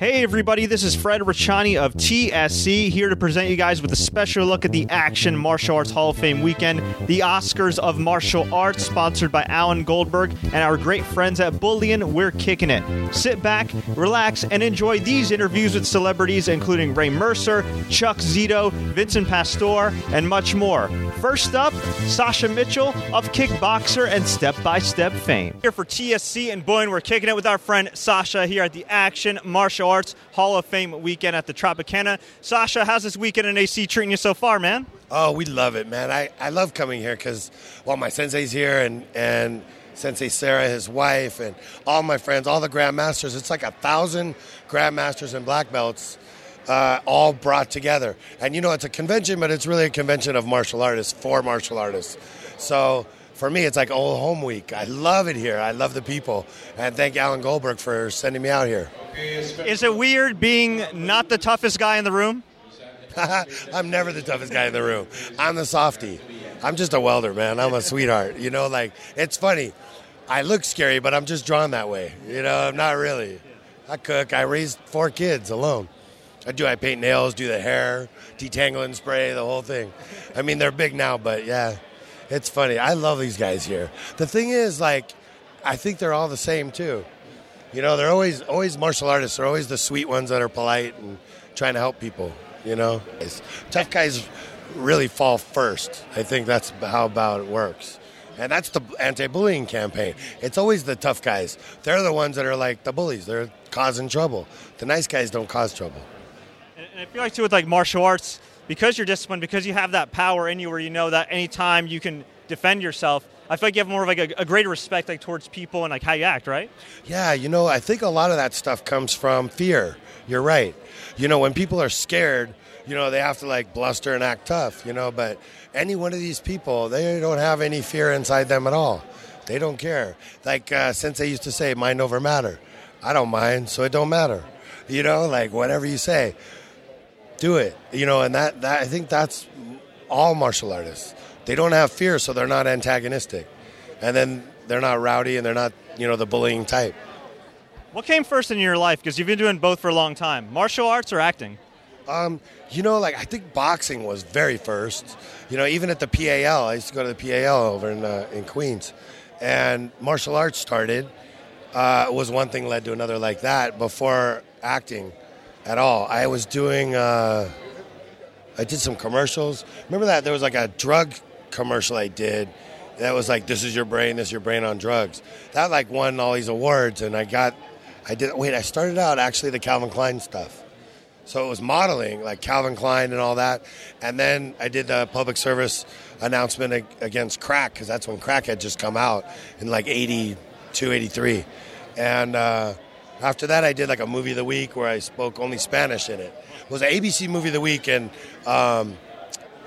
Hey, everybody, this is Fred Ricciani of TSC here to present you guys with a special look at the Action Martial Arts Hall of Fame weekend, the Oscars of Martial Arts, sponsored by Alan Goldberg and our great friends at Bullion. We're kicking it. Sit back, relax, and enjoy these interviews with celebrities including Ray Mercer, Chuck Zito, Vincent Pastore, and much more. First up, Sasha Mitchell of Kickboxer and Step by Step fame. Here for TSC and Bullion, we're kicking it with our friend Sasha here at the Action Martial Arts Hall of Fame weekend at the Tropicana. Sasha, how's this weekend in AC treating you so far, man? Oh, we love it, man. I, I love coming here because, well, my sensei's here and, and Sensei Sarah, his wife, and all my friends, all the grandmasters. It's like a thousand grandmasters and black belts uh, all brought together. And you know, it's a convention, but it's really a convention of martial artists for martial artists. So for me, it's like old home week. I love it here. I love the people. And thank Alan Goldberg for sending me out here. Is it weird being not the toughest guy in the room? I'm never the toughest guy in the room. I'm the softy. I'm just a welder, man. I'm a sweetheart. You know, like, it's funny. I look scary, but I'm just drawn that way. You know, I'm not really. I cook. I raised four kids alone. I do. I paint nails, do the hair, detangling spray, the whole thing. I mean, they're big now, but yeah, it's funny. I love these guys here. The thing is, like, I think they're all the same too. You know, they're always always martial artists. They're always the sweet ones that are polite and trying to help people. You know, it's, tough guys really fall first. I think that's how about it works. And that's the anti-bullying campaign. It's always the tough guys. They're the ones that are like the bullies. They're causing trouble. The nice guys don't cause trouble. And I feel like too with like martial arts, because you're disciplined, because you have that power in you, where you know that anytime you can defend yourself, I feel like you have more of like a, a, greater respect like towards people and like how you act, right? Yeah, you know, I think a lot of that stuff comes from fear. You're right. You know, when people are scared, you know, they have to like bluster and act tough, you know, but any one of these people, they don't have any fear inside them at all. They don't care. Like uh, Sensei used to say, mind over matter. I don't mind, so it don't matter. You know, like whatever you say, do it. You know, and that, that I think that's all martial artists. They don't have fear, so they're not antagonistic. And then they're not rowdy and they're not, you know, the bullying type. What came first in your life? Because you've been doing both for a long time martial arts or acting? Um, you know, like I think boxing was very first. You know, even at the PAL, I used to go to the PAL over in uh, in Queens, and martial arts started. Uh, was one thing led to another like that before acting at all. I was doing. Uh, I did some commercials. Remember that there was like a drug commercial I did. That was like, "This is your brain. This is your brain on drugs." That like won all these awards, and I got. I did. Wait, I started out actually the Calvin Klein stuff. So it was modeling, like Calvin Klein and all that. And then I did the public service announcement against crack, because that's when crack had just come out in like 82, 83. And uh, after that, I did like a movie of the week where I spoke only Spanish in it. It was an ABC movie of the week, and um,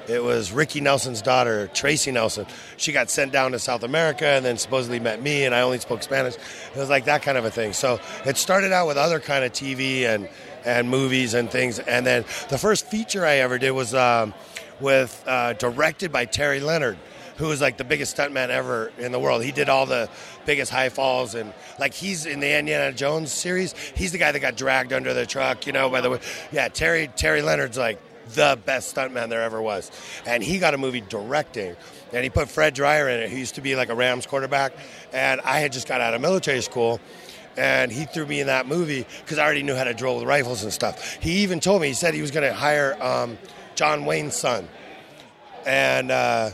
it was Ricky Nelson's daughter, Tracy Nelson. She got sent down to South America and then supposedly met me, and I only spoke Spanish. It was like that kind of a thing. So it started out with other kind of TV and and movies and things. And then the first feature I ever did was um, with uh, directed by Terry Leonard, who was like the biggest stuntman ever in the world. He did all the biggest high falls and like he's in the Indiana Jones series. He's the guy that got dragged under the truck. You know, by the way, yeah, Terry Terry Leonard's like the best stuntman there ever was, and he got a movie directing. And he put Fred Dryer in it. He used to be like a Rams quarterback, and I had just got out of military school and he threw me in that movie because I already knew how to drill with rifles and stuff. He even told me he said he was going to hire um, John Wayne's son, and uh,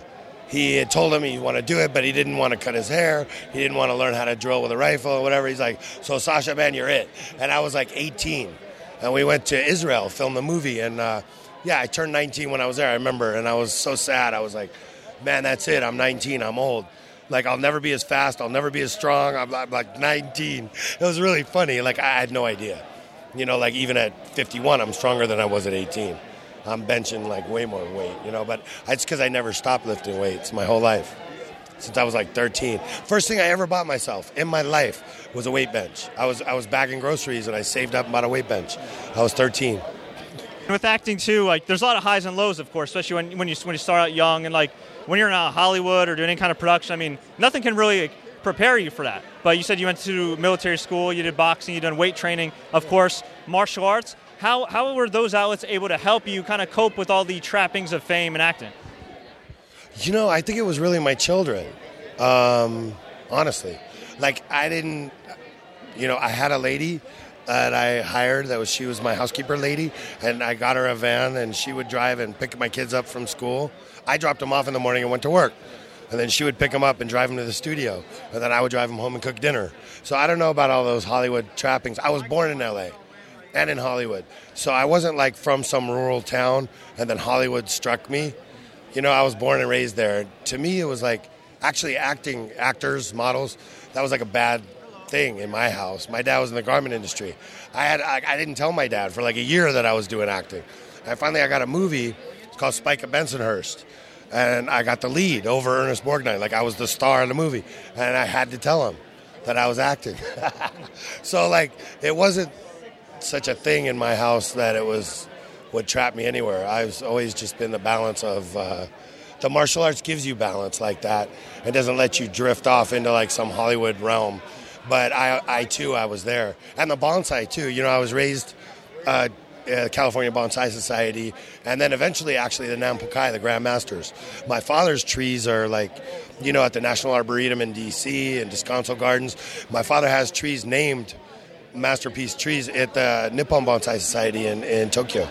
he had told him he wanted to do it, but he didn't want to cut his hair. He didn't want to learn how to drill with a rifle or whatever. He's like, "So Sasha, man, you're it." And I was like 18, and we went to Israel, filmed the movie, and uh, yeah, I turned 19 when I was there. I remember, and I was so sad. I was like, "Man, that's it. I'm 19. I'm old." like I'll never be as fast, I'll never be as strong. I'm, I'm, like 19. It was really funny. Like I had no idea. You know, like even at 51, I'm stronger than I was at 18. I'm benching like way more weight, you know, but it's because I never stopped lifting weights my whole life since I was like 13. First thing I ever bought myself in my life was a weight bench. I was I was bagging groceries and I saved up and bought a weight bench. I was 13. With acting too, like there's a lot of highs and lows, of course, especially when, when you when you start out young and like when you're in uh, Hollywood or doing any kind of production. I mean, nothing can really prepare you for that. But you said you went to military school, you did boxing, you done weight training, of course, martial arts. How, how were those outlets able to help you kind of cope with all the trappings of fame and acting? You know, I think it was really my children. Um, honestly, like I didn't. You know, I had a lady that I hired that was she was my housekeeper lady, and I got her a van, and she would drive and pick my kids up from school. I dropped them off in the morning and went to work. And then she would pick them up and drive them to the studio. And then I would drive them home and cook dinner. So I don't know about all those Hollywood trappings. I was born in LA and in Hollywood. So I wasn't like from some rural town and then Hollywood struck me. You know, I was born and raised there. To me, it was like actually acting, actors, models, that was like a bad thing in my house. My dad was in the garment industry. I had I, I didn't tell my dad for like a year that I was doing acting. And finally I got a movie. It's called Spike of Bensonhurst and I got the lead over Ernest Borgnine. Like I was the star of the movie, and I had to tell him that I was acting. so like it wasn't such a thing in my house that it was would trap me anywhere. I've always just been the balance of. Uh, the martial arts gives you balance like that. It doesn't let you drift off into like some Hollywood realm. But I, I too, I was there, and the bonsai too. You know, I was raised uh, uh, California Bonsai Society, and then eventually, actually, the Nampokai, the Grand Masters. My father's trees are like, you know, at the National Arboretum in D.C. and Descanso Gardens. My father has trees named masterpiece trees at the Nippon Bonsai Society in, in Tokyo.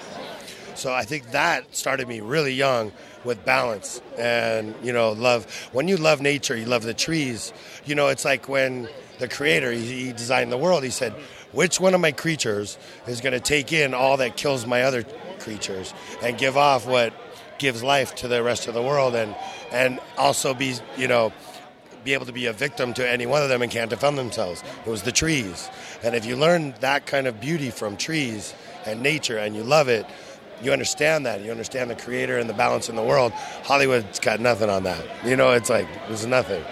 So I think that started me really young with balance and you know love. When you love nature, you love the trees. You know, it's like when the creator he, he designed the world. He said which one of my creatures is going to take in all that kills my other creatures and give off what gives life to the rest of the world and and also be you know be able to be a victim to any one of them and can't defend themselves it was the trees and if you learn that kind of beauty from trees and nature and you love it you understand that you understand the creator and the balance in the world hollywood's got nothing on that you know it's like there's nothing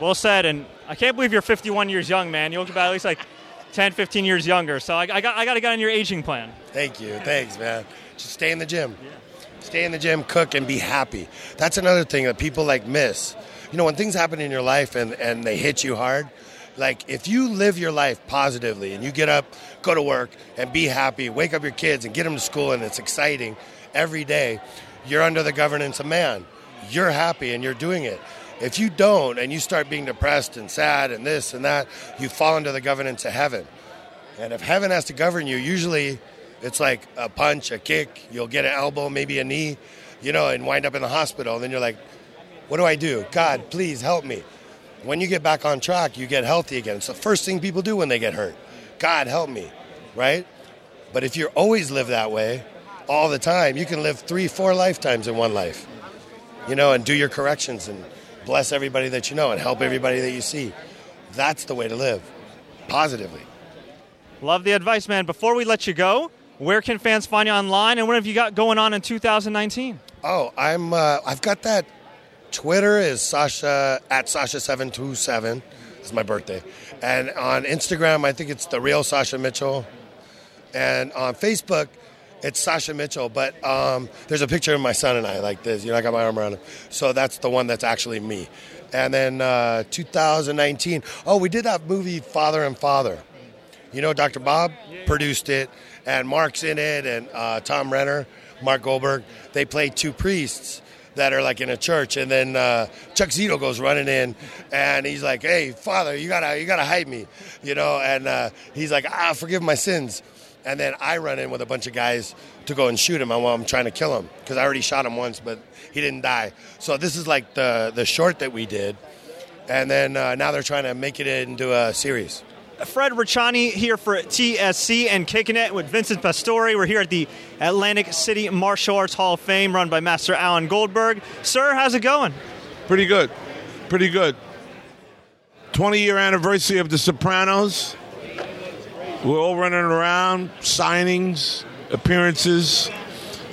well said and I can't believe you're 51 years young, man. You look about at least like 10, 15 years younger. So I, I got, I got to get on your aging plan. Thank you. Thanks, man. Just stay in the gym. Yeah. Stay in the gym, cook, and be happy. That's another thing that people like miss. You know, when things happen in your life and, and they hit you hard, like if you live your life positively and you get up, go to work, and be happy, wake up your kids and get them to school, and it's exciting every day, you're under the governance of man. You're happy and you're doing it. If you don't and you start being depressed and sad and this and that, you fall into the governance of heaven. And if heaven has to govern you, usually it's like a punch, a kick, you'll get an elbow, maybe a knee, you know, and wind up in the hospital. And then you're like, what do I do? God, please help me. When you get back on track, you get healthy again. It's the first thing people do when they get hurt. God, help me, right? But if you always live that way all the time, you can live three, four lifetimes in one life, you know, and do your corrections and bless everybody that you know and help everybody that you see. That's the way to live, positively. Love the advice, man. Before we let you go, where can fans find you online, and what have you got going on in 2019? Oh, I'm. Uh, I've got that. Twitter is Sasha at Sasha seven two seven. It's my birthday, and on Instagram I think it's the real Sasha Mitchell, and on Facebook it's Sasha Mitchell, but um, there's a picture of my son and I like this. You know, I got my arm around him. So that's the one that's actually me. And then uh, 2019, oh, we did that movie Father and Father. You know, Dr. Bob produced it, and Mark's in it, and uh, Tom Renner, Mark Goldberg. They play two priests that are like in a church, and then uh, Chuck Zito goes running in, and he's like, "Hey, Father, you gotta, you gotta hide me," you know, and uh, he's like, "Ah, forgive my sins." And then I run in with a bunch of guys to go and shoot him while I'm trying to kill him because I already shot him once, but he didn't die. So this is like the the short that we did, and then uh, now they're trying to make it into a series. Fred Ricciani here for TSC and kicking it with Vincent Pastore. We're here at the Atlantic City Martial Arts Hall of Fame run by Master Alan Goldberg. Sir, how's it going? Pretty good. Pretty good. 20 year anniversary of The Sopranos. We're all running around, signings, appearances.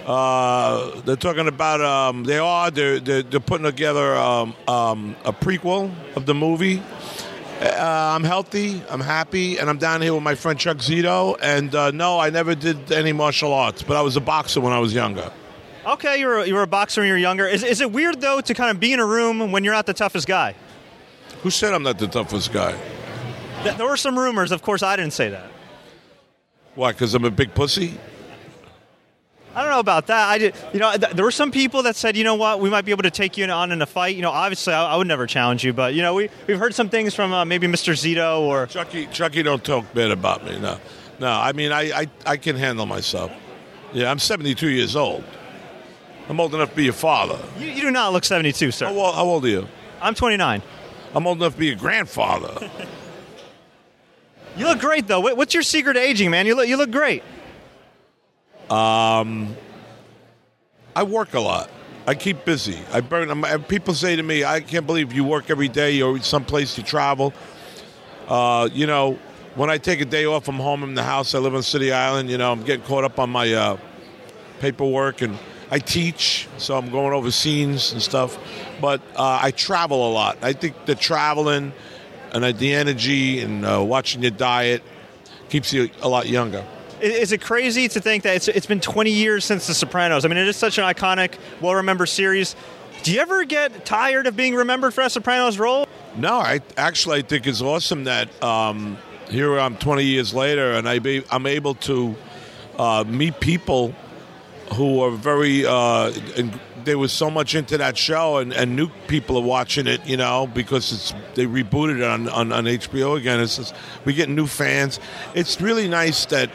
Uh, they're talking about um, they are they're, they're, they're putting together um, um, a prequel of the movie. Uh, I'm healthy, I'm happy, and I'm down here with my friend Chuck Zito. And uh, no, I never did any martial arts, but I was a boxer when I was younger. Okay, you were, you were a boxer when you were younger. Is, is it weird though to kind of be in a room when you're not the toughest guy? Who said I'm not the toughest guy? Th- There were some rumors. Of course, I didn't say that. Why? Because I'm a big pussy? I don't know about that. I did, you know, th- there were some people that said, you know what, we might be able to take you on in a fight. You know, obviously, I, I would never challenge you, but you know, we we've heard some things from uh, maybe Mr. Zito or Chucky, Chucky, don't talk bad about me. No, no. I mean, I, I, I can handle myself. Yeah, I'm 72 years old. I'm old enough to be your father. you, you do not look 72, sir. How, old- how old are you? I'm 29. I'm old enough to be a grandfather. You look great though. What's your secret to aging, man? You look you look great. I work a lot. I keep busy. I burn. I'm- People say to me, "I can't believe you work every day or someplace to travel." Uh, you know, when I take a day off from home in the house, I live on City Island. You know, I'm getting caught up on my uh, paperwork, and I teach, so I'm going over scenes and stuff. But uh, I travel a lot. I think the traveling and the energy and uh, watching your diet keeps you a lot younger. Is it crazy to think that it's, it's been 20 years since The Sopranos? I mean, it is such an iconic, well remembered series. Do you ever get tired of being remembered for a Sopranos role? No, I actually I think it's awesome that um, here I'm 20 years later, and I be, I'm able to uh, meet people who are very. Uh, they were so much into that show, and, and new people are watching it. You know, because it's they rebooted it on, on, on HBO again. It's just, we get new fans. It's really nice that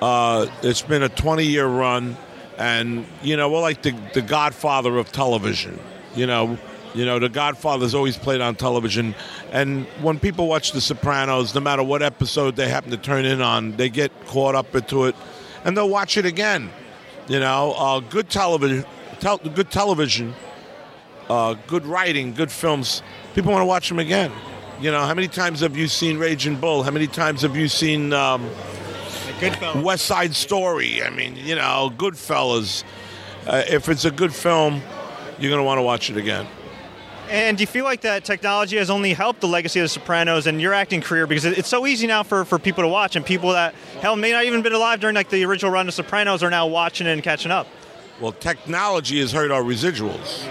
uh, it's been a 20 year run, and you know we're like the the Godfather of television. You know, you know the Godfather's always played on television, and when people watch The Sopranos, no matter what episode they happen to turn in on, they get caught up into it, and they'll watch it again. You know, uh, good television, tel- good television, uh, good writing, good films. People want to watch them again. You know, how many times have you seen Raging Bull? How many times have you seen? Um, West Side Story. I mean, you know, Goodfellas. Uh, if it's a good film, you're going to want to watch it again. And do you feel like that technology has only helped the legacy of The Sopranos and your acting career? Because it's so easy now for, for people to watch, and people that, hell, may not even been alive during like the original run of Sopranos are now watching it and catching up. Well, technology has hurt our residuals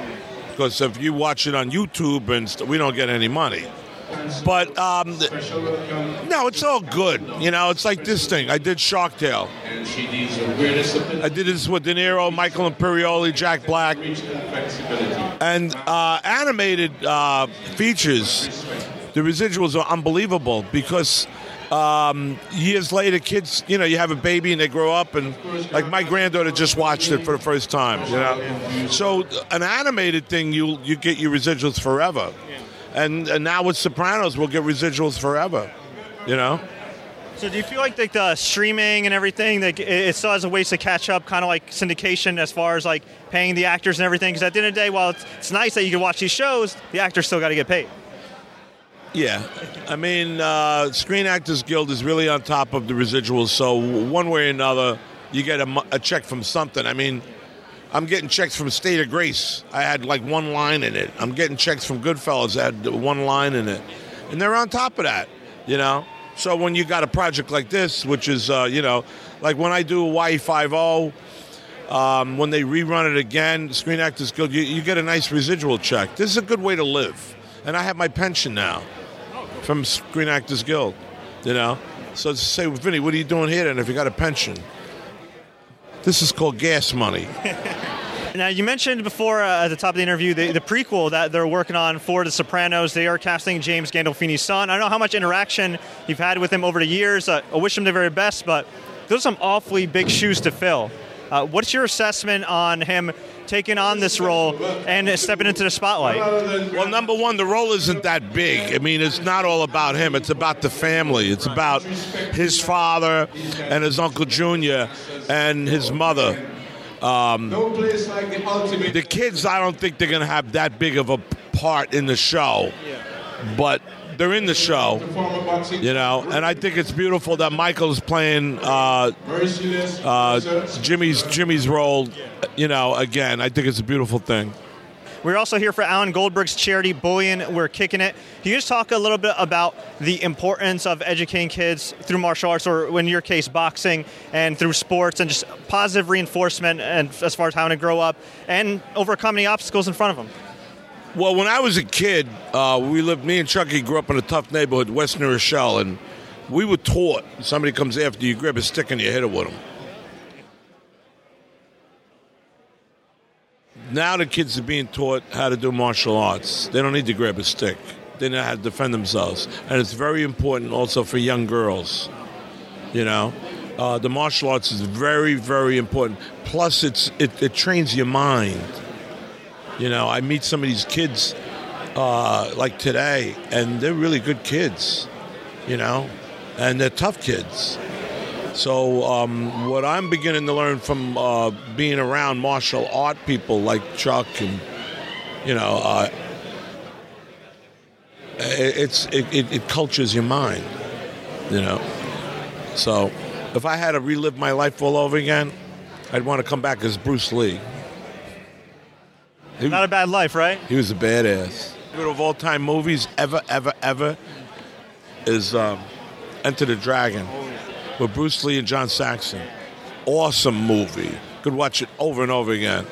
because if you watch it on YouTube and st- we don't get any money. But um, no, it's all good. You know, it's like this thing. I did Shark Tale. I did this with De Niro, Michael Imperioli, Jack Black, and uh, animated uh, features. The residuals are unbelievable because um, years later, kids, you know, you have a baby and they grow up, and like my granddaughter just watched it for the first time, you know. So an animated thing, you you get your residuals forever, and, and now with Sopranos, we'll get residuals forever, you know. So do you feel like the, the streaming and everything, like it, it still has a ways to catch up, kind of like syndication as far as like paying the actors and everything? Because at the end of the day, while it's, it's nice that you can watch these shows, the actors still got to get paid. Yeah, I mean, uh, Screen Actors Guild is really on top of the residuals. So one way or another, you get a, a check from something. I mean, I'm getting checks from State of Grace. I had like one line in it. I'm getting checks from Goodfellas. that had one line in it, and they're on top of that. You know. So when you got a project like this, which is uh, you know, like when I do Hawaii Five O. Um, when they rerun it again, Screen Actors Guild, you, you get a nice residual check. This is a good way to live, and I have my pension now from Screen Actors Guild. You know, so say, Vinny, what are you doing here? And if you got a pension, this is called gas money. Now, you mentioned before uh, at the top of the interview the, the prequel that they're working on for The Sopranos. They are casting James Gandolfini's son. I don't know how much interaction you've had with him over the years. Uh, I wish him the very best, but those are some awfully big shoes to fill. Uh, what's your assessment on him taking on this role and stepping into the spotlight? Well, number one, the role isn't that big. I mean, it's not all about him. It's about the family. It's about his father and his uncle Junior and his mother. No place like the ultimate. The kids, I don't think they're going to have that big of a part in the show, but they're in the show, you know. And I think it's beautiful that Michael's playing uh, uh, Jimmy's Jimmy's role, you know. Again, I think it's a beautiful thing. We're also here for Alan Goldberg's charity, Bullion. We're kicking it. Can you just talk a little bit about the importance of educating kids through martial arts, or in your case, boxing, and through sports, and just positive reinforcement, and as far as how to grow up and overcome any obstacles in front of them? Well, when I was a kid, uh, we lived. Me and Chucky grew up in a tough neighborhood, West New Rochelle, and we were taught. Somebody comes after you, grab a stick and you hit it with them. Now the kids are being taught how to do martial arts. They don't need to grab a stick. They know how to defend themselves, and it's very important also for young girls. You know, uh, the martial arts is very, very important. Plus, it's it, it trains your mind. You know, I meet some of these kids uh, like today, and they're really good kids. You know, and they're tough kids. So, um, what I'm beginning to learn from uh, being around martial art people like Chuck and you know, uh, it, it's it, it, it cultures your mind. You know, so if I had to relive my life all over again, I'd want to come back as Bruce Lee. He, Not a bad life, right? he was a badass. Favorite of all time movies ever, ever, ever is um, Enter the Dragon with Bruce Lee and John Saxon. Awesome movie. Could watch it over and over again.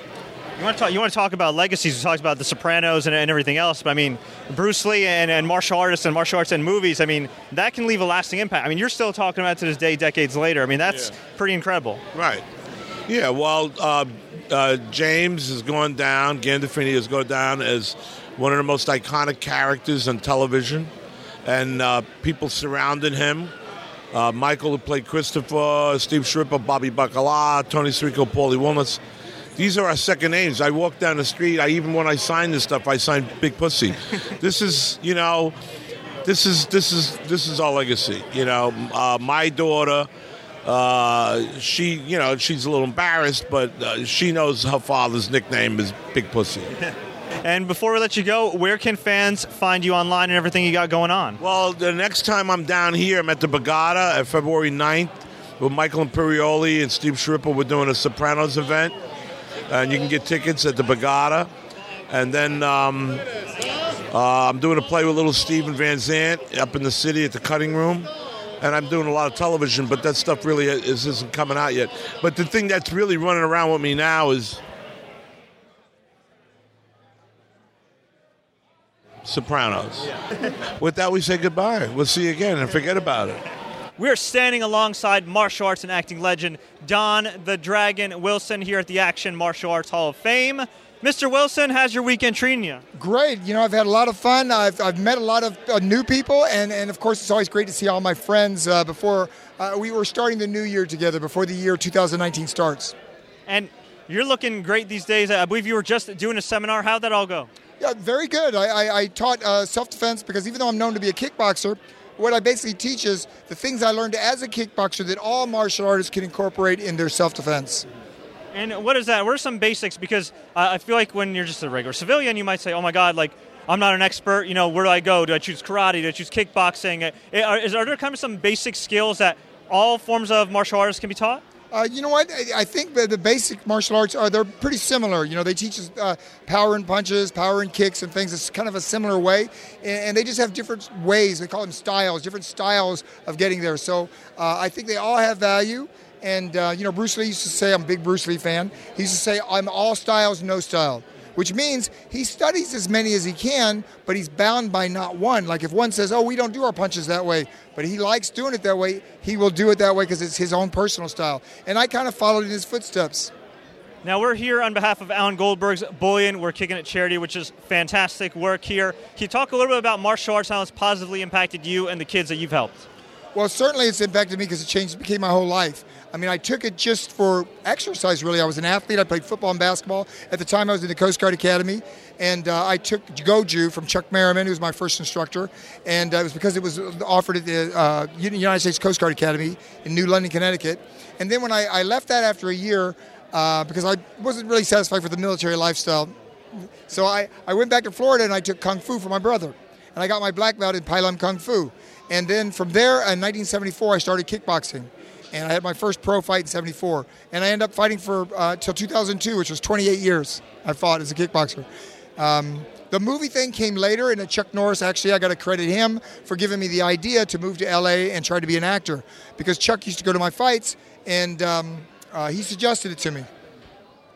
You want to talk? You want to talk about legacies? We talked about The Sopranos and, and everything else. But I mean, Bruce Lee and, and martial artists and martial arts and movies. I mean, that can leave a lasting impact. I mean, you're still talking about it to this day, decades later. I mean, that's Yeah. pretty incredible. Right. Yeah, well, uh, uh, James has gone down, Gandolfini has gone down as one of the most iconic characters on television, and uh, people surrounding him. Uh, Michael, who played Christopher, Steve Schirripa, Bobby Bacala, Tony Sirico, Paulie Walnuts. These are our second names. I walk down the street. I even when I sign this stuff, I sign Big Pussy. this is, you know, this is this is this is our legacy. You know, uh, my daughter, uh, she, you know, she's a little embarrassed, but uh, she knows her father's nickname is Big Pussy. And before we let you go, where can fans find you online and everything you got going on? Well, the next time I'm down here, I'm at the Borgata at February 9th with Michael Imperioli and Steve Schirripa. We're doing a Sopranos event, and you can get tickets at the Borgata. And then um, uh, I'm doing a play with little Steven Van Zandt up in the city at the Cutting Room. And I'm doing a lot of television, but that stuff really is, isn't coming out yet. But the thing that's really running around with me now is Sopranos. With that, we say goodbye. We'll see you again and forget about it. We're standing alongside martial arts and acting legend Don the Dragon Wilson here at the Action Martial Arts Hall of Fame. Mr. Wilson, how's your weekend treating you? Great. You know, I've had a lot of fun. I've, I've met a lot of uh, new people, and, and of course, it's always great to see all my friends uh, before uh, we were starting the new year together, before the year 2019 starts. And you're looking great these days. I believe you were just doing a seminar. How'd that all go? Yeah, very good. I, I, I taught uh, self defense because even though I'm known to be a kickboxer, what I basically teach is the things I learned as a kickboxer that all martial artists can incorporate in their self defense. And what is that? What are some basics? Because uh, I feel like when you're just a regular civilian, you might say, "Oh my God, like I'm not an expert. You know, where do I go? Do I choose karate? Do I choose kickboxing? Uh, is, are there kind of some basic skills that all forms of martial arts can be taught?" Uh, you know what? I, I think the basic martial arts are they're pretty similar. You know, they teach us uh, power and punches, power and kicks, and things. It's kind of a similar way, and, and they just have different ways. They call them styles, different styles of getting there. So uh, I think they all have value. And uh, you know, Bruce Lee used to say, I'm a big Bruce Lee fan. He used to say, I'm all styles, no style. Which means he studies as many as he can, but he's bound by not one. Like if one says, "Oh, we don't do our punches that way," but he likes doing it that way, he will do it that way because it's his own personal style. And I kind of followed in his footsteps. Now we're here on behalf of Alan Goldberg's Bullion. We're kicking it charity, which is fantastic work here. Can you talk a little bit about martial arts, how it's positively impacted you and the kids that you've helped? Well, certainly it's impacted me because it changed, became my whole life. I mean, I took it just for exercise, really. I was an athlete. I played football and basketball. At the time, I was in the Coast Guard Academy. And uh, I took Goju from Chuck Merriman, who was my first instructor. And uh, it was because it was offered at the uh, United States Coast Guard Academy in New London, Connecticut. And then when I, I left that after a year, uh, because I wasn't really satisfied with the military lifestyle, so I, I went back to Florida and I took Kung Fu for my brother. And I got my black belt in Pai Lum Kung Fu. And then from there, in 1974, I started kickboxing. And I had my first pro fight in 74. And I ended up fighting for uh, till 2002, which was 28 years I fought as a kickboxer. Um, the movie thing came later, and Chuck Norris, actually, I got to credit him for giving me the idea to move to LA and try to be an actor. Because Chuck used to go to my fights, and um, uh, he suggested it to me.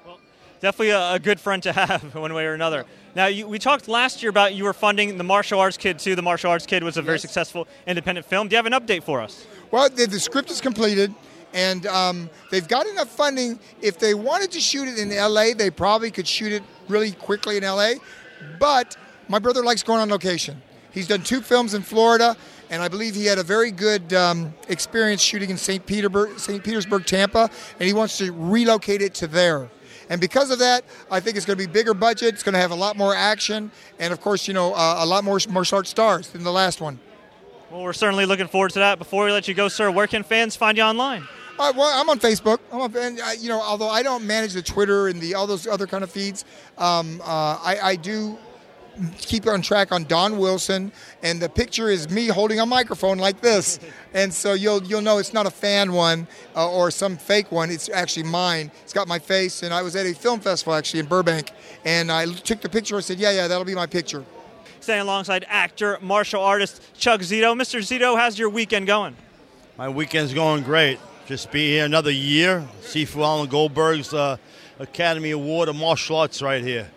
Well, definitely a, a good friend to have one way or another. Now, you, we talked last year about you were funding the Martial Arts Kid too. The Martial Arts Kid was a very Yes. successful independent film. Do you have an update for us? Well, the, the script is completed, and um, they've got enough funding. If they wanted to shoot it in LA, they probably could shoot it really quickly in LA. But my brother likes going on location. He's done two films in Florida, and I believe he had a very good um, experience shooting in St. Petersburg, St. Petersburg, Tampa, and he wants to relocate it to there. And because of that, I think it's going to be bigger budget. It's going to have a lot more action, and of course, you know, uh, a lot more martial arts stars than the last one. Well, we're certainly looking forward to that. Before we let you go, sir, where can fans find you online? Uh, well, I'm on Facebook. I'm on, and, uh, you know, although I don't manage the Twitter and the all those other kind of feeds, um, uh, I, I do keep on track on Don Wilson, and the picture is me holding a microphone like this, and so you'll you'll know it's not a fan one uh, or some fake one. It's actually mine. It's got my face, and I was at a film festival actually in Burbank, and I took the picture. I said, yeah, yeah, that'll be my picture. Staying alongside actor, martial artist Chuck Zito. Mr. Zito, how's your weekend going? My weekend's going great. Just be here another year. Sifu Alan Goldberg's uh, Academy Award of Martial Arts right here.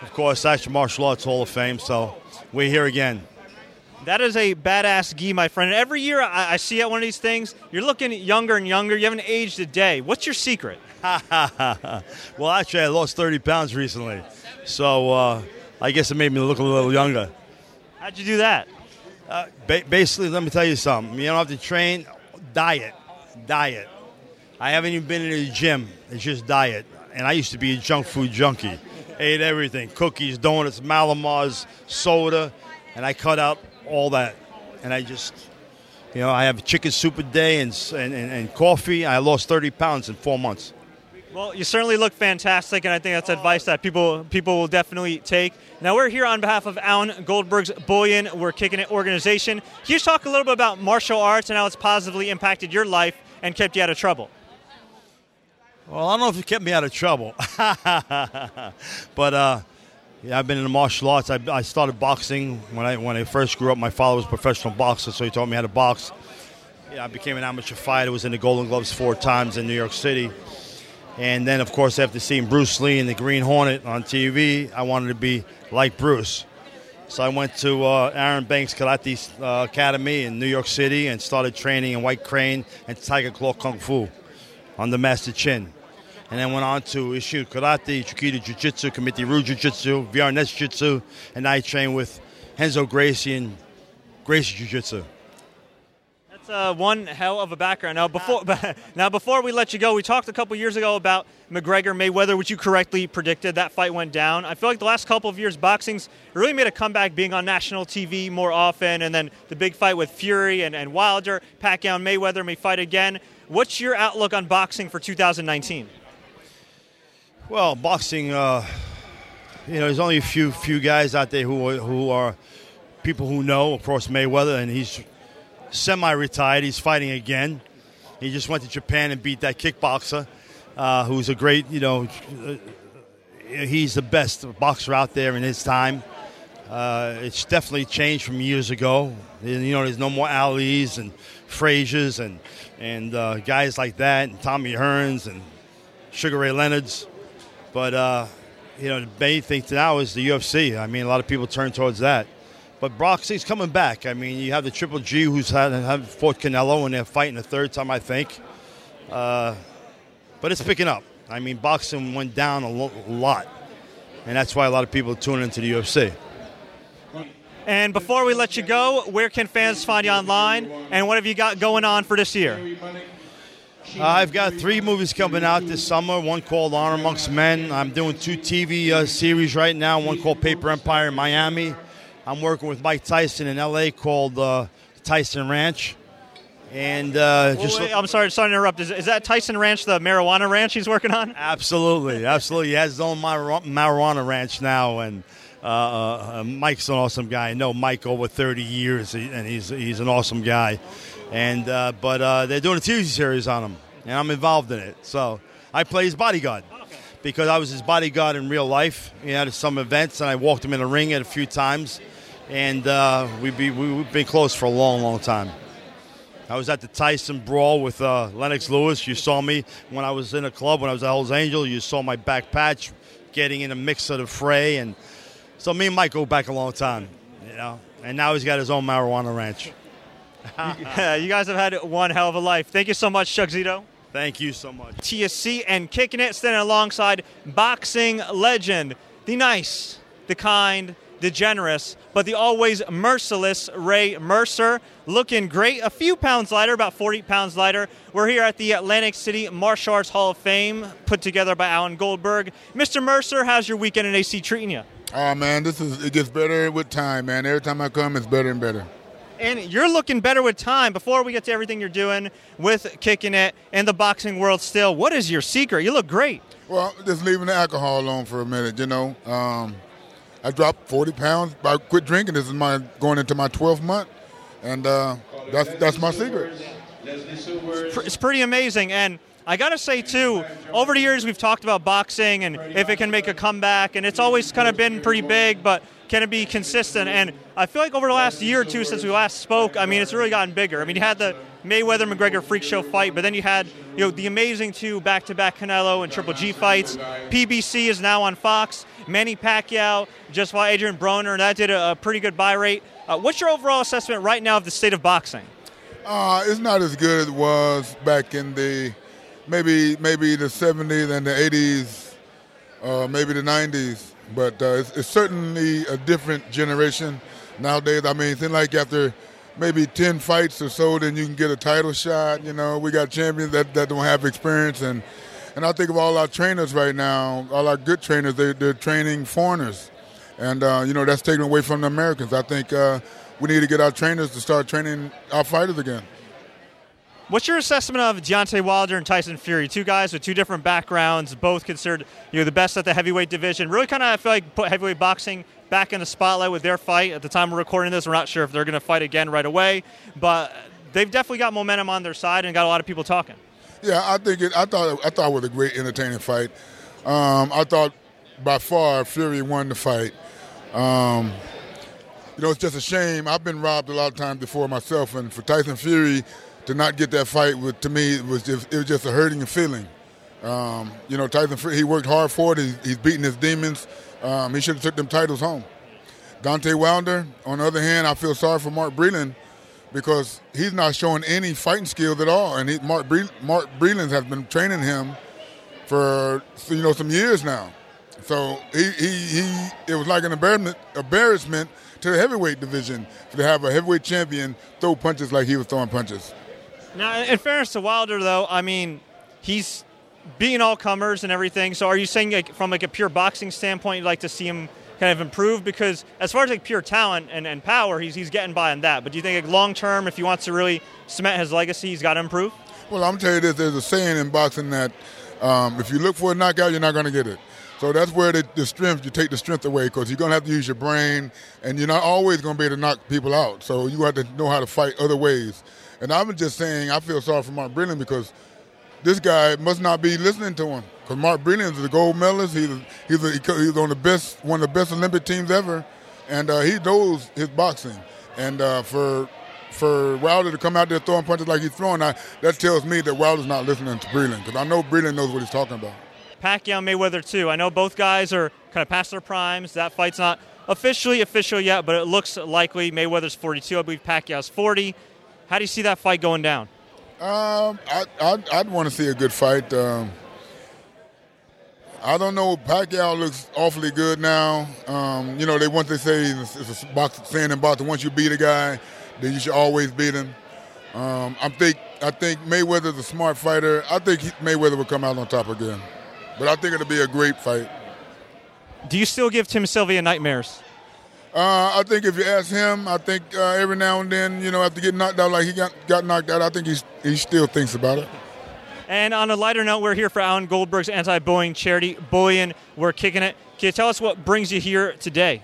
Of course, that's Martial Arts Hall of Fame, so we're here again. That is a badass gi, my friend. Every year I, I see at one of these things, you're looking younger and younger. You haven't aged a day. What's your secret? well, actually, I lost 30 pounds recently, so uh, I guess it made me look a little younger. How'd you do that? Uh, ba- basically, let me tell you something. You don't have to train. Diet, diet. I haven't even been in the gym. It's just diet. And I used to be a junk food junkie. Ate everything: cookies, donuts, Mallomars, soda, and I cut out all that. And I just, you know, I have chicken soup a day and and, and, and coffee. I lost 30 pounds in four months. Well, you certainly look fantastic, and I think that's advice that people people will definitely take. Now, we're here on behalf of Alan Goldberg's Bullion. We're Kicking It organization. Can you just talk a little bit about martial arts and how it's positively impacted your life and kept you out of trouble? Well, I don't know if it kept me out of trouble, but uh, yeah, I've been in the martial arts. I, I started boxing when I when I first grew up. My father was a professional boxer, so he taught me how to box. Yeah, I became an amateur fighter. Was in the Golden Gloves four times in New York City, and then of course after seeing Bruce Lee and the Green Hornet on TV, I wanted to be like Bruce. So I went to uh, Aaron Banks Karate uh, Academy in New York City and started training in White Crane and Tiger Claw Kung Fu under Master Chin. And then went on to Ishu Karate, Chiquita Jiu Jitsu, Committee Ryu Jiu Jitsu, VR Jiu Jitsu, and I trained with Renzo Gracie and Gracie Jiu Jitsu. Uh, one hell of a background. Now, before now before we let you go, we talked a couple years ago about McGregor Mayweather, which you correctly predicted. That fight went down. I feel like the last couple of years, boxing's really made a comeback, being on national TV more often, and then the big fight with Fury and, and Wilder, Pacquiao, and Mayweather may fight again. What's your outlook on boxing for 2019? Well, boxing, uh, you know, there's only a few few guys out there who are, who are people who know. Of course, Mayweather, and he's semi-retired. He's fighting again. He just went to Japan and beat that kickboxer, uh, who's a great, you know, uh, he's the best boxer out there in his time. Uh, it's definitely changed from years ago. You know, there's no more Ali's and Fraziers and and uh, guys like that, and Tommy Hearns and Sugar Ray Leonard's. But uh, you know, the main thing now is the UFC. I mean, a lot of people turn towards that. But boxing's coming back. I mean, you have the Triple G who's had have fought Canelo, and they're fighting the third time, I think. Uh, but it's picking up. I mean, boxing went down a, lo- lot, and that's why a lot of people tune into the UFC. And before we let you go, where can fans find you online, and what have you got going on for this year? Uh, I've got three movies coming out this summer. One called Honor Amongst Men. I'm doing two TV uh, series right now. One called Paper Empire in Miami. I'm working with Mike Tyson in LA called uh, Tyson Ranch. And uh, Well, just wait, I'm sorry, sorry to interrupt. Is, is that Tyson Ranch the marijuana ranch he's working on? absolutely, absolutely, he has his own mar- marijuana ranch now, and uh, uh, Mike's an awesome guy. I know Mike over 30 years, and he's he's an awesome guy. And uh, but uh, they're doing a TV series on him, and I'm involved in it. So I play his bodyguard because I was his bodyguard in real life. He had some events, and I walked him in the ring at a few times, and uh, we be we, we've been close for a long, long time. I was at the Tyson Brawl with uh, Lennox Lewis. You saw me when I was in a club, when I was at Hell's Angel. You saw my back patch getting in a mix of the fray. And so me and Mike go back a long time, you know. And now he's got his own marijuana ranch. you guys have had one hell of a life. Thank you so much, Chuck Zito. Thank you so much. TSC and kicking it, standing alongside boxing legend, the nice, the kind, the generous, but the always merciless Ray Mercer. Looking great, a few pounds lighter, about 40 pounds lighter. We're here at the Atlantic City Martial Arts Hall of Fame, put together by Alan Goldberg. Mr. Mercer, how's your weekend in AC treating you? Oh man, this is it gets better with time, man. Every time I come, it's better and better. And you're looking better with time. Before we get to everything you're doing with kicking it in the boxing world, still, what is your secret? You look great. Well, just leaving the alcohol alone for a minute. You know, um, I dropped 40 pounds. I quit drinking. This is my going into my 12th month, and uh, that's that's my secret. It's pretty amazing. And I got to say, too, over the years we've talked about boxing and if it can make a comeback, and it's always kind of been pretty big, but can it be consistent? And I feel like over the last year or two since we last spoke, I mean, it's really gotten bigger. I mean, you had the Mayweather McGregor freak show fight, but then you had you know the amazing two back-to-back Canelo and Triple G fights. PBC is now on Fox. Manny Pacquiao just fought Adrian Broner, and that did a, pretty good buy rate. Uh, what's your overall assessment right now of the state of boxing? Uh, it's not as good as it was back in the maybe maybe the 70s and the 80s, uh, maybe the 90s. But uh, it's, it's, certainly a different generation nowadays. I mean, it seems like after maybe 10 fights or so, then you can get a title shot. You know, we got champions that, that don't have experience. And, and I think of all our trainers right now, all our good trainers, they, they're training foreigners. And, uh, you know, that's taken away from the Americans. I think uh, we need to get our trainers to start training our fighters again. What's your assessment of Deontay Wilder and Tyson Fury? Two guys with two different backgrounds, both considered you know the best at the heavyweight division. Really, kind of I feel like put heavyweight boxing back in the spotlight with their fight. At the time we're recording this, we're not sure if they're going to fight again right away, but they've definitely got momentum on their side and got a lot of people talking. Yeah, I think it. I thought I thought it was a great, entertaining fight. Um, I thought by far Fury won the fight. Um, you know, it's just a shame. I've been robbed a lot of times before myself, and for Tyson Fury to not get that fight with, to me it was just it was just a hurting feeling. Um, you know, Tyson he worked hard for it. He's, he's beating his demons. Um, he should have took them titles home. Deontay Wilder, on the other hand, I feel sorry for Mark Breland because he's not showing any fighting skills at all. And he, Mark, Bre- Mark Breland has been training him for you know some years now. So he, he, he it was like an embarrassment, embarrassment to the heavyweight division to have a heavyweight champion throw punches like he was throwing punches. Now, in fairness to Wilder, though, I mean, he's being all comers and everything. So, are you saying like, from like a pure boxing standpoint, you'd like to see him kind of improve? Because as far as like pure talent and, and power, he's he's getting by on that. But do you think like, long term, if he wants to really cement his legacy, he's got to improve? Well, I'm telling you this: there's a saying in boxing that um, if you look for a knockout, you're not going to get it. So that's where the, the, strength, you take the strength away because you're going to have to use your brain and you're not always going to be able to knock people out. So you have to know how to fight other ways. And I'm just saying, I feel sorry for Mark Breland because this guy must not be listening to him. Because Mark Breland is a gold medalist. He's a, he's, a, he's on the best, one of the best Olympic teams ever, and uh, he knows his boxing. And uh, for for Wilder to come out there throwing punches like he's throwing, I, that tells me that Wilder's not listening to Breland because I know Breland knows what he's talking about. Pacquiao Mayweather too. I know both guys are kind of past their primes. That fight's not officially official yet, but it looks likely. Mayweather's 42, I believe Pacquiao's 40. How do you see that fight going down? Um, I, I'd, I'd want to see a good fight. Um, I don't know. Pacquiao looks awfully good now. Um, you know, they once they say it's, it's a box, saying in boxing, once you beat a guy, then you should always beat him. Um, I think I think Mayweather's a smart fighter. I think he, Mayweather will come out on top again, but I think it'll be a great fight. Do you still give Tim Sylvia nightmares? Uh, I think if you ask him, I think uh, every now and then, you know, after getting knocked out like he got, got knocked out, I think he's, he still thinks about it. And on a lighter note, we're here for Alan Goldberg's anti-bullying charity, Bullion. We're kicking it. Can you tell us what brings you here today?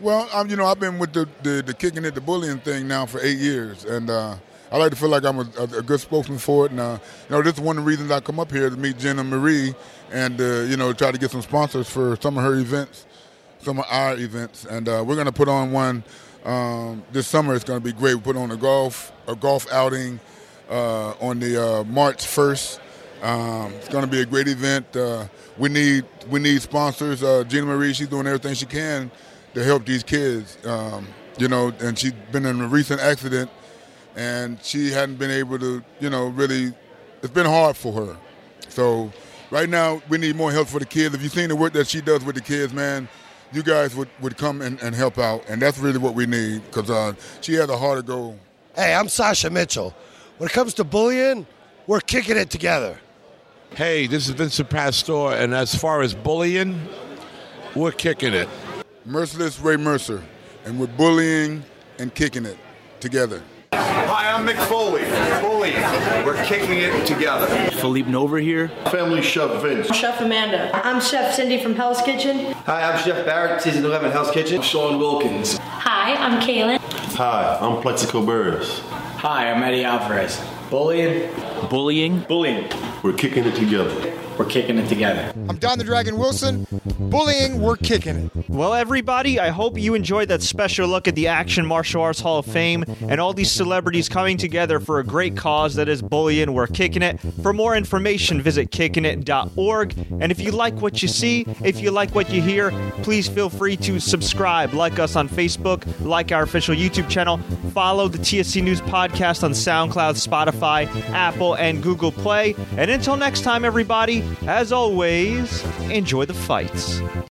Well, um, you know, I've been with the, the, the kicking it, the bullying thing now for eight years, and uh, I like to feel like I'm a, a, a, good spokesman for it. And uh, you know, this is one of the reasons I come up here to meet Jenna Marie, and uh, you know, try to get some sponsors for some of her events some of our events, and uh, we're going to put on one Um, this summer it's going to be great. We put on a golf a golf outing uh, on the uh, March 1st. Um, it's going to be a great event. Uh, we need we need sponsors. Uh, Gina Marie, she's doing everything she can to help these kids. Um, you know, and she's been in a recent accident, and she hadn't been able to, you know, really. It's been hard for her. So right now we need more help for the kids. If you've seen the work that she does with the kids, man, you guys would, would come and, and help out, and that's really what we need because uh, she has a heart of gold. Hey, I'm Sasha Mitchell. When it comes to bullying, we're kicking it together. Hey, this is Vincent Pastore, and as far as bullying, we're kicking it. Merciless Ray Mercer, and we're bullying and kicking it together. Hi, I'm Mick Foley. Foley, we're kicking it together. Phillipe Nover here. Family Chef Vince. Chef Amanda. I'm Chef Cindy from Hell's Kitchen. Hi, I'm Chef Barrett, Season 11 Hell's Kitchen. Sean Wilkins. Hi, I'm Kaylin. Hi, I'm Plaxico Burress. Hi, I'm Eddie Alvarez. Bullying. Bullying. Bullying. We're kicking it together. We're kicking it together. I'm Don the Dragon Wilson. Bullying, we're kicking it. Well, everybody, I hope you enjoyed that special look at the Action Martial Arts Hall of Fame and all these celebrities coming together for a great cause that is bullying. We're kicking it. For more information, visit kickingit.org. And if you like what you see, if you like what you hear, please feel free to subscribe, like us on Facebook, like our official YouTube channel, follow the TSC News podcast on SoundCloud, Spotify, Apple, and Google Play. And until next time, everybody, as always, enjoy the fights.